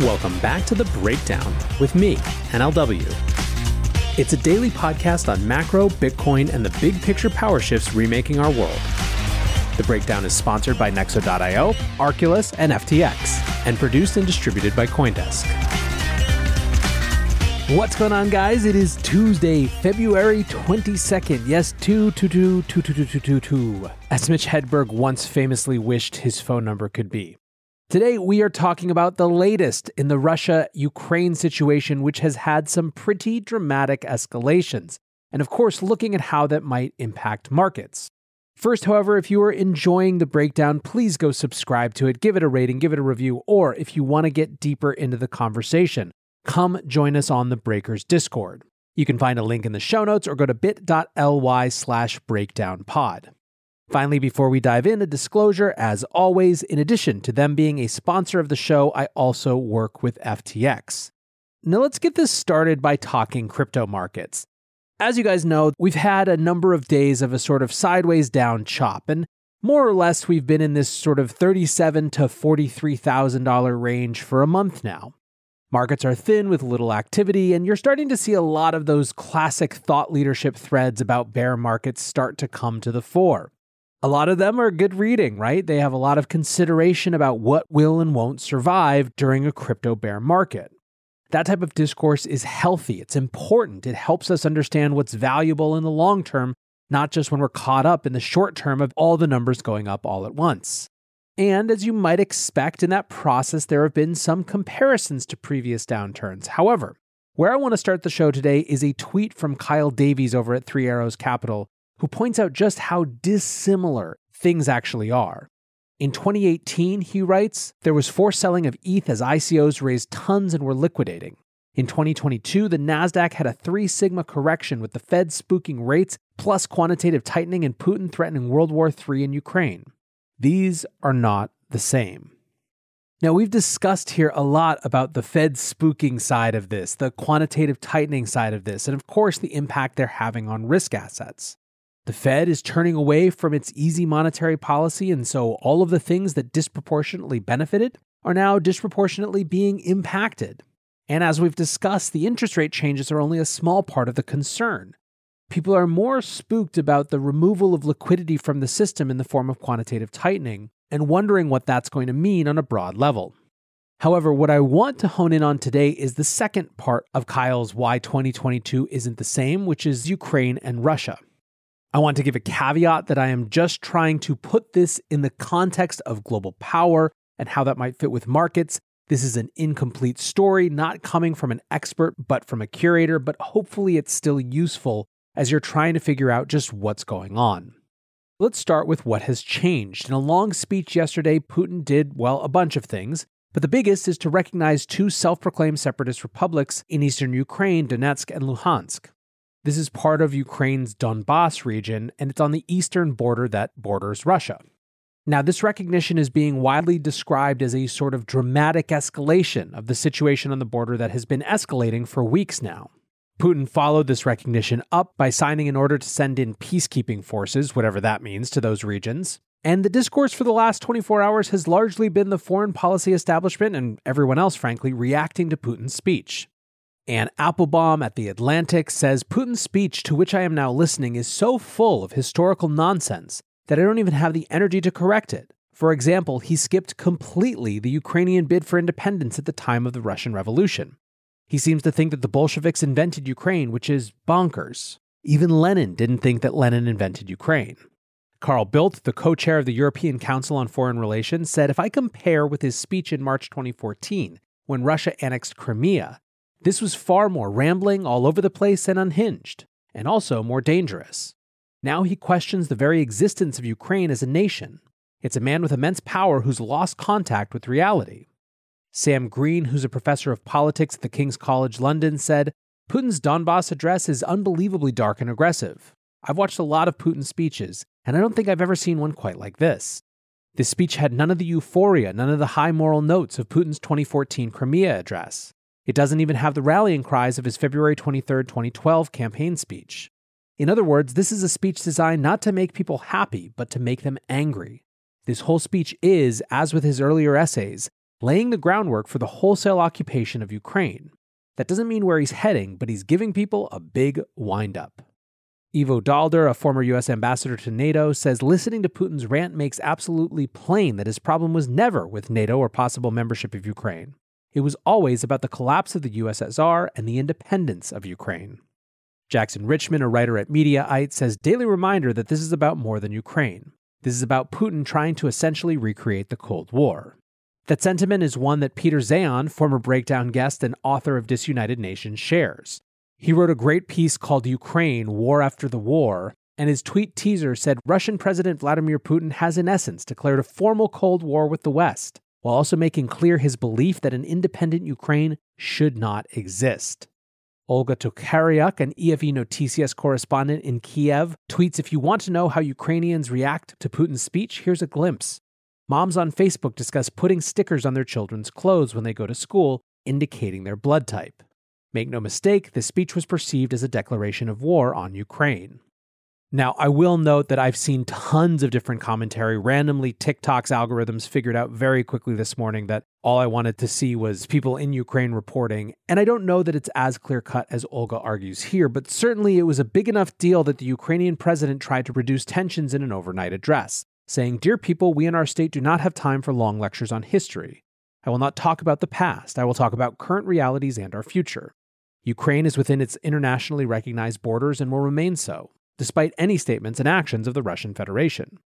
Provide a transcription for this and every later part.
Welcome back to The Breakdown with me, NLW. It's a daily podcast on macro, Bitcoin, and the big picture power shifts remaking our world. The Breakdown is sponsored by Nexo.io, Arculus, and FTX, and produced and distributed by Coindesk. What's going on, guys? It is Tuesday, February 22nd. Yes, 2 2 2 2 2 2 2 2, as Mitch Hedberg once famously wished his phone number could be. Today, we are talking about the latest in the Russia Ukraine situation, which has had some pretty dramatic escalations, and of course, looking at how that might impact markets. First, however, if you are enjoying the breakdown, please go subscribe to it, give it a rating, give it a review, or if you want to get deeper into the conversation, come join us on the Breakers Discord. You can find a link in the show notes or go to bit.ly slash breakdownpod. Finally, before we dive in, a disclosure as always, in addition to them being a sponsor of the show, I also work with FTX. Now let's get this started by talking crypto markets. As you guys know, we've had a number of days of a sort of sideways down chop, and more or less we've been in this sort of 37 to $43,000 range for a month now. Markets are thin with little activity, and you're starting to see a lot of those classic thought leadership threads about bear markets start to come to the fore. A lot of them are good reading, right? They have a lot of consideration about what will and won't survive during a crypto bear market. That type of discourse is healthy, it's important, it helps us understand what's valuable in the long term, not just when we're caught up in the short term of all the numbers going up all at once. And as you might expect, in that process, there have been some comparisons to previous downturns. However, where I want to start the show today is a tweet from Kyle Davies over at Three Arrows Capital, who points out just how dissimilar things actually are. In 2018, he writes, there was forced selling of ETH as ICOs raised tons and were liquidating. In 2022, the NASDAQ had a three sigma correction with the Fed spooking rates plus quantitative tightening and Putin threatening World War III in Ukraine. These are not the same. Now, we've discussed here a lot about the Fed spooking side of this, the quantitative tightening side of this, and of course, the impact they're having on risk assets. The Fed is turning away from its easy monetary policy, and so all of the things that disproportionately benefited are now disproportionately being impacted. And as we've discussed, the interest rate changes are only a small part of the concern. People are more spooked about the removal of liquidity from the system in the form of quantitative tightening and wondering what that's going to mean on a broad level. However, what I want to hone in on today is the second part of Kyle's Why 2022 Isn't the Same, which is Ukraine and Russia. I want to give a caveat that I am just trying to put this in the context of global power and how that might fit with markets. This is an incomplete story, not coming from an expert, but from a curator, but hopefully it's still useful as you're trying to figure out just what's going on. Let's start with what has changed. In a long speech yesterday, Putin did, well, a bunch of things, but the biggest is to recognize two self proclaimed separatist republics in eastern Ukraine, Donetsk and Luhansk. This is part of Ukraine's Donbass region, and it's on the eastern border that borders Russia. Now, this recognition is being widely described as a sort of dramatic escalation of the situation on the border that has been escalating for weeks now. Putin followed this recognition up by signing an order to send in peacekeeping forces, whatever that means, to those regions. And the discourse for the last 24 hours has largely been the foreign policy establishment and everyone else, frankly, reacting to Putin's speech. Anne Applebaum at The Atlantic says Putin's speech, to which I am now listening, is so full of historical nonsense that I don't even have the energy to correct it. For example, he skipped completely the Ukrainian bid for independence at the time of the Russian Revolution. He seems to think that the Bolsheviks invented Ukraine, which is bonkers. Even Lenin didn't think that Lenin invented Ukraine. Carl Bildt, the co chair of the European Council on Foreign Relations, said if I compare with his speech in March 2014, when Russia annexed Crimea, this was far more rambling, all over the place, and unhinged, and also more dangerous. Now he questions the very existence of Ukraine as a nation. It's a man with immense power who's lost contact with reality. Sam Greene, who's a professor of politics at the King's College London, said Putin's Donbass address is unbelievably dark and aggressive. I've watched a lot of Putin's speeches, and I don't think I've ever seen one quite like this. This speech had none of the euphoria, none of the high moral notes of Putin's 2014 Crimea address. It doesn't even have the rallying cries of his February 23, 2012 campaign speech. In other words, this is a speech designed not to make people happy, but to make them angry. This whole speech is, as with his earlier essays, laying the groundwork for the wholesale occupation of Ukraine. That doesn't mean where he's heading, but he's giving people a big windup. Ivo Daalder, a former US ambassador to NATO, says listening to Putin's rant makes absolutely plain that his problem was never with NATO or possible membership of Ukraine. It was always about the collapse of the USSR and the independence of Ukraine. Jackson Richman, a writer at Mediaite, says daily reminder that this is about more than Ukraine. This is about Putin trying to essentially recreate the Cold War. That sentiment is one that Peter Zeihan, former Breakdown guest and author of Disunited Nations, shares. He wrote a great piece called Ukraine War After the War, and his tweet teaser said Russian President Vladimir Putin has, in essence, declared a formal Cold War with the West, while also making clear his belief that an independent Ukraine should not exist. Olga Tokariuk, an EFE Noticias correspondent in Kiev, tweets If you want to know how Ukrainians react to Putin's speech, here's a glimpse. Moms on Facebook discuss putting stickers on their children's clothes when they go to school, indicating their blood type. Make no mistake, this speech was perceived as a declaration of war on Ukraine. Now, I will note that I've seen tons of different commentary. Randomly, TikTok's algorithms figured out very quickly this morning that all I wanted to see was people in Ukraine reporting. And I don't know that it's as clear cut as Olga argues here, but certainly it was a big enough deal that the Ukrainian president tried to reduce tensions in an overnight address, saying, Dear people, we in our state do not have time for long lectures on history. I will not talk about the past. I will talk about current realities and our future. Ukraine is within its internationally recognized borders and will remain so despite any statements and actions of the Russian Federation.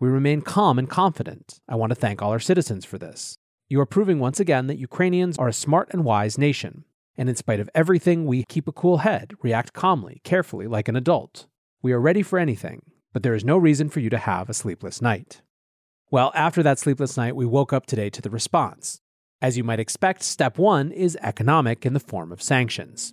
We remain calm and confident. I want to thank all our citizens for this. You are proving once again that Ukrainians are a smart and wise nation, and in spite of everything, we keep a cool head, react calmly, carefully, like an adult. We are ready for anything, but there is no reason for you to have a sleepless night. Well, after that sleepless night, we woke up today to the response. As you might expect, step one is economic in the form of sanctions.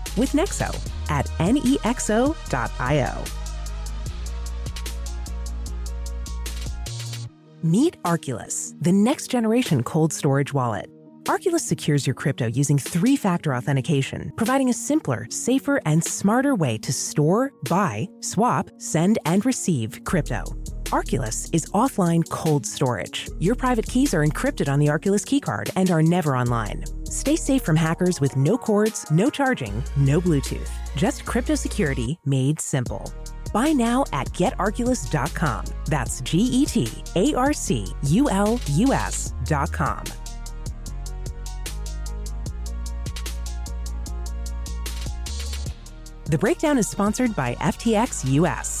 with Nexo at nexo.io. Meet Arculus, the next generation cold storage wallet. Arculus secures your crypto using three factor authentication, providing a simpler, safer, and smarter way to store, buy, swap, send, and receive crypto. Arculus is offline cold storage. Your private keys are encrypted on the Arculus keycard and are never online. Stay safe from hackers with no cords, no charging, no Bluetooth. Just crypto security made simple. Buy now at getarculus.com. That's G E T A R C U L U S.com. The breakdown is sponsored by FTX US.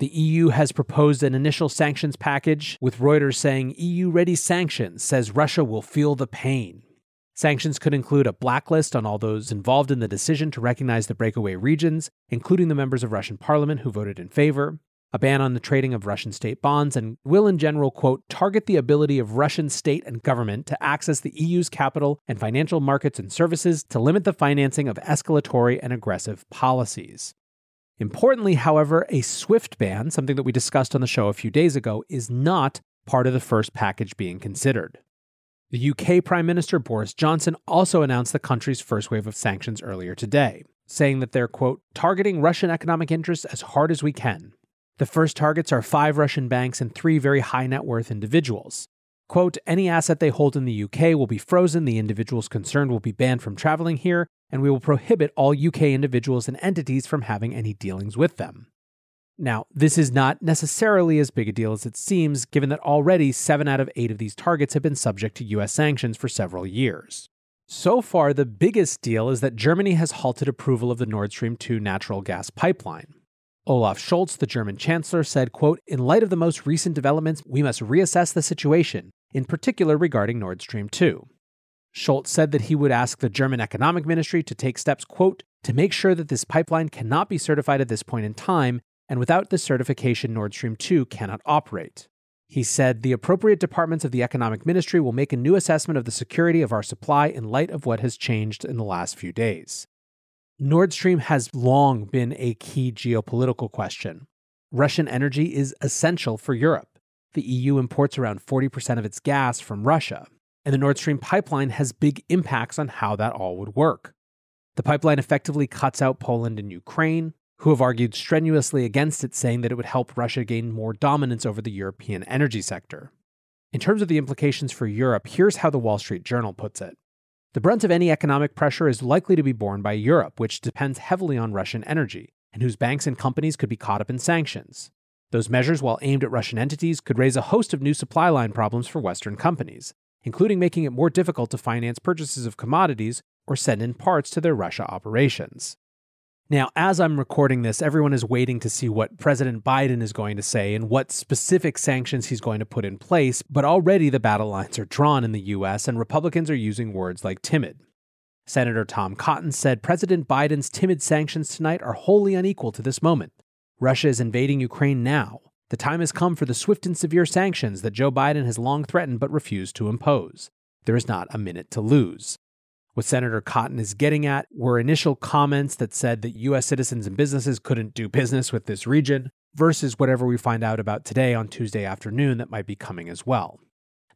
The EU has proposed an initial sanctions package, with Reuters saying EU ready sanctions says Russia will feel the pain. Sanctions could include a blacklist on all those involved in the decision to recognize the breakaway regions, including the members of Russian parliament who voted in favor, a ban on the trading of Russian state bonds, and will in general, quote, target the ability of Russian state and government to access the EU's capital and financial markets and services to limit the financing of escalatory and aggressive policies. Importantly, however, a SWIFT ban, something that we discussed on the show a few days ago, is not part of the first package being considered. The UK Prime Minister Boris Johnson also announced the country's first wave of sanctions earlier today, saying that they're, quote, targeting Russian economic interests as hard as we can, the first targets are five Russian banks and three very high net worth individuals. Quote, any asset they hold in the UK will be frozen, the individuals concerned will be banned from traveling here, and we will prohibit all UK individuals and entities from having any dealings with them. Now, this is not necessarily as big a deal as it seems, given that already seven out of eight of these targets have been subject to US sanctions for several years. So far, the biggest deal is that Germany has halted approval of the Nord Stream 2 natural gas pipeline. Olaf Scholz, the German chancellor, said, quote, "In light of the most recent developments, we must reassess the situation, in particular regarding Nord Stream 2." Scholz said that he would ask the German economic ministry to take steps, quote, to make sure that this pipeline cannot be certified at this point in time and without this certification, Nord Stream 2 cannot operate. He said the appropriate departments of the economic ministry will make a new assessment of the security of our supply in light of what has changed in the last few days. Nord Stream has long been a key geopolitical question. Russian energy is essential for Europe. The EU imports around 40% of its gas from Russia, and the Nord Stream pipeline has big impacts on how that all would work. The pipeline effectively cuts out Poland and Ukraine, who have argued strenuously against it, saying that it would help Russia gain more dominance over the European energy sector. In terms of the implications for Europe, here's how the Wall Street Journal puts it. The brunt of any economic pressure is likely to be borne by Europe, which depends heavily on Russian energy, and whose banks and companies could be caught up in sanctions. Those measures, while aimed at Russian entities, could raise a host of new supply line problems for Western companies, including making it more difficult to finance purchases of commodities or send in parts to their Russia operations. Now, as I'm recording this, everyone is waiting to see what President Biden is going to say and what specific sanctions he's going to put in place, but already the battle lines are drawn in the US and Republicans are using words like timid. Senator Tom Cotton said President Biden's timid sanctions tonight are wholly unequal to this moment. Russia is invading Ukraine now. The time has come for the swift and severe sanctions that Joe Biden has long threatened but refused to impose. There is not a minute to lose. What Senator Cotton is getting at were initial comments that said that U.S. citizens and businesses couldn't do business with this region, versus whatever we find out about today on Tuesday afternoon that might be coming as well.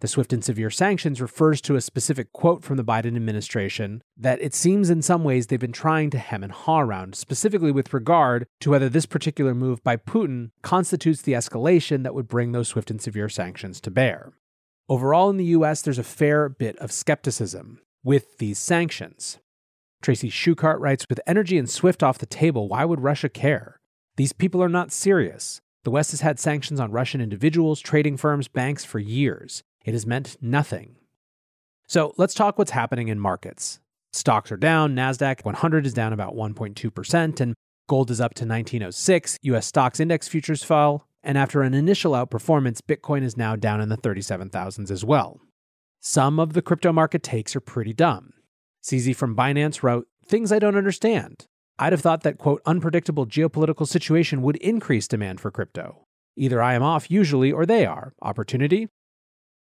The swift and severe sanctions refers to a specific quote from the Biden administration that it seems in some ways they've been trying to hem and haw around, specifically with regard to whether this particular move by Putin constitutes the escalation that would bring those swift and severe sanctions to bear. Overall, in the US, there's a fair bit of skepticism with these sanctions. Tracy Shuchart writes With energy and SWIFT off the table, why would Russia care? These people are not serious. The West has had sanctions on Russian individuals, trading firms, banks for years. It has meant nothing. So let's talk what's happening in markets. Stocks are down, NASDAQ 100 is down about 1.2%, and gold is up to 1906. US stocks index futures fell, and after an initial outperformance, Bitcoin is now down in the 37,000s as well. Some of the crypto market takes are pretty dumb. CZ from Binance wrote, Things I don't understand. I'd have thought that, quote, unpredictable geopolitical situation would increase demand for crypto. Either I am off usually or they are. Opportunity?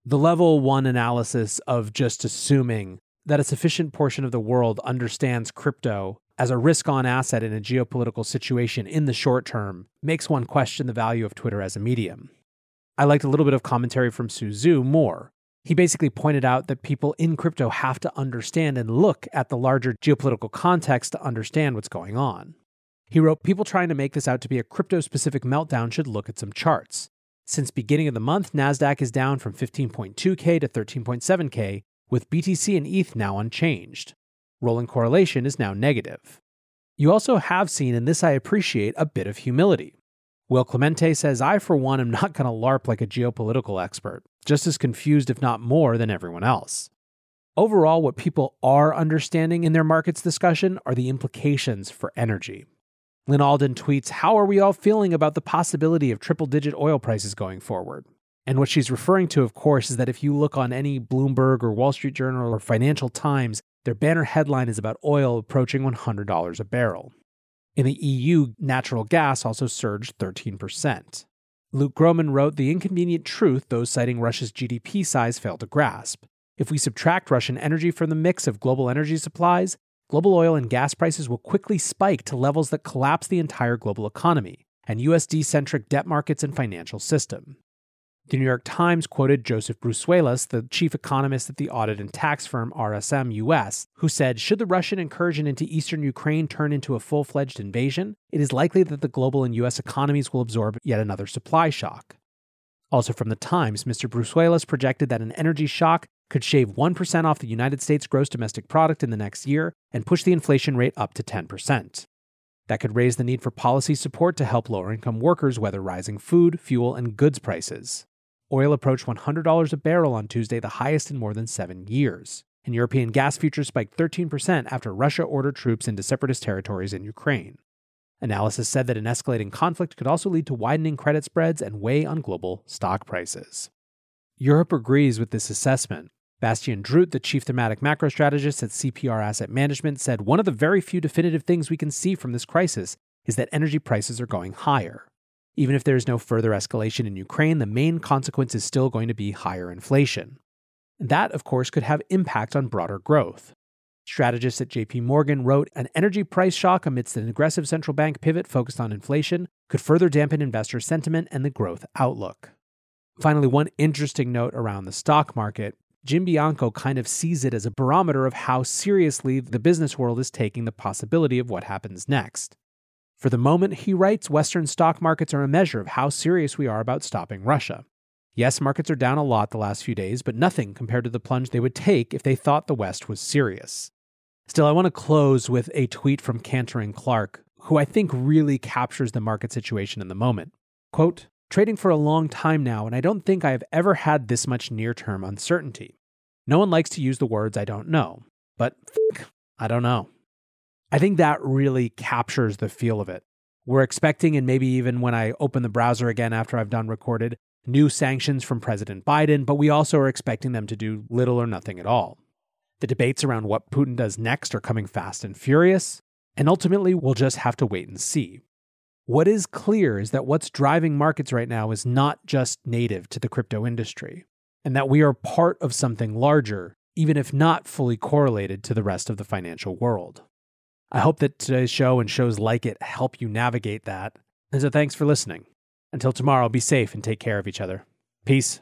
The level one analysis of just assuming that a sufficient portion of the world understands crypto as a risk on asset in a geopolitical situation in the short term makes one question the value of Twitter as a medium. I liked a little bit of commentary from Su Zhu more, he basically pointed out that people in crypto have to understand and look at the larger geopolitical context to understand what's going on. He wrote, People trying to make this out to be a crypto specific meltdown should look at some charts. Since beginning of the month, Nasdaq is down from 15.2k to 13.7k, with BTC and ETH now unchanged. Rolling correlation is now negative. You also have seen, and this I appreciate, a bit of humility. Will Clemente says, I, for one, am not going to LARP like a geopolitical expert, just as confused, if not more, than everyone else. Overall, what people are understanding in their markets discussion are the implications for energy. Lyn Alden tweets, How are we all feeling about the possibility of triple digit oil prices going forward? And what she's referring to, of course, is that if you look on any Bloomberg or Wall Street Journal or Financial Times, their banner headline is about oil approaching $100 a barrel. In the EU, natural gas also surged 13%. Luke Gromen wrote The inconvenient truth those citing Russia's GDP size fail to grasp. If we subtract Russian energy from the mix of global energy supplies, global oil and gas prices will quickly spike to levels that collapse the entire global economy and USD centric debt markets and financial system. The New York Times quoted Joseph Brusuelas, the chief economist at the audit and tax firm RSM US, who said Should the Russian incursion into eastern Ukraine turn into a full fledged invasion, it is likely that the global and US economies will absorb yet another supply shock. Also from the Times, Mr. Brusuelas projected that an energy shock could shave 1% off the United States gross domestic product in the next year and push the inflation rate up to 10%. That could raise the need for policy support to help lower income workers weather rising food, fuel, and goods prices. Oil approached $100 a barrel on Tuesday, the highest in more than seven years. And European gas futures spiked 13% after Russia ordered troops into separatist territories in Ukraine. Analysis said that an escalating conflict could also lead to widening credit spreads and weigh on global stock prices. Europe agrees with this assessment. Bastien Drut, the chief thematic macro strategist at CPR Asset Management, said one of the very few definitive things we can see from this crisis is that energy prices are going higher. Even if there is no further escalation in Ukraine, the main consequence is still going to be higher inflation. That, of course, could have impact on broader growth. Strategists at JP Morgan wrote an energy price shock amidst an aggressive central bank pivot focused on inflation could further dampen investor sentiment and the growth outlook. Finally, one interesting note around the stock market Jim Bianco kind of sees it as a barometer of how seriously the business world is taking the possibility of what happens next. For the moment, he writes, Western stock markets are a measure of how serious we are about stopping Russia. Yes, markets are down a lot the last few days, but nothing compared to the plunge they would take if they thought the West was serious. Still, I want to close with a tweet from Cantor and Clark, who I think really captures the market situation in the moment. Quote, trading for a long time now, and I don't think I have ever had this much near term uncertainty. No one likes to use the words I don't know, but I don't know. I think that really captures the feel of it. We're expecting, and maybe even when I open the browser again after I've done recorded, new sanctions from President Biden, but we also are expecting them to do little or nothing at all. The debates around what Putin does next are coming fast and furious, and ultimately we'll just have to wait and see. What is clear is that what's driving markets right now is not just native to the crypto industry, and that we are part of something larger, even if not fully correlated to the rest of the financial world. I hope that today's show and shows like it help you navigate that. And so thanks for listening. Until tomorrow, be safe and take care of each other. Peace.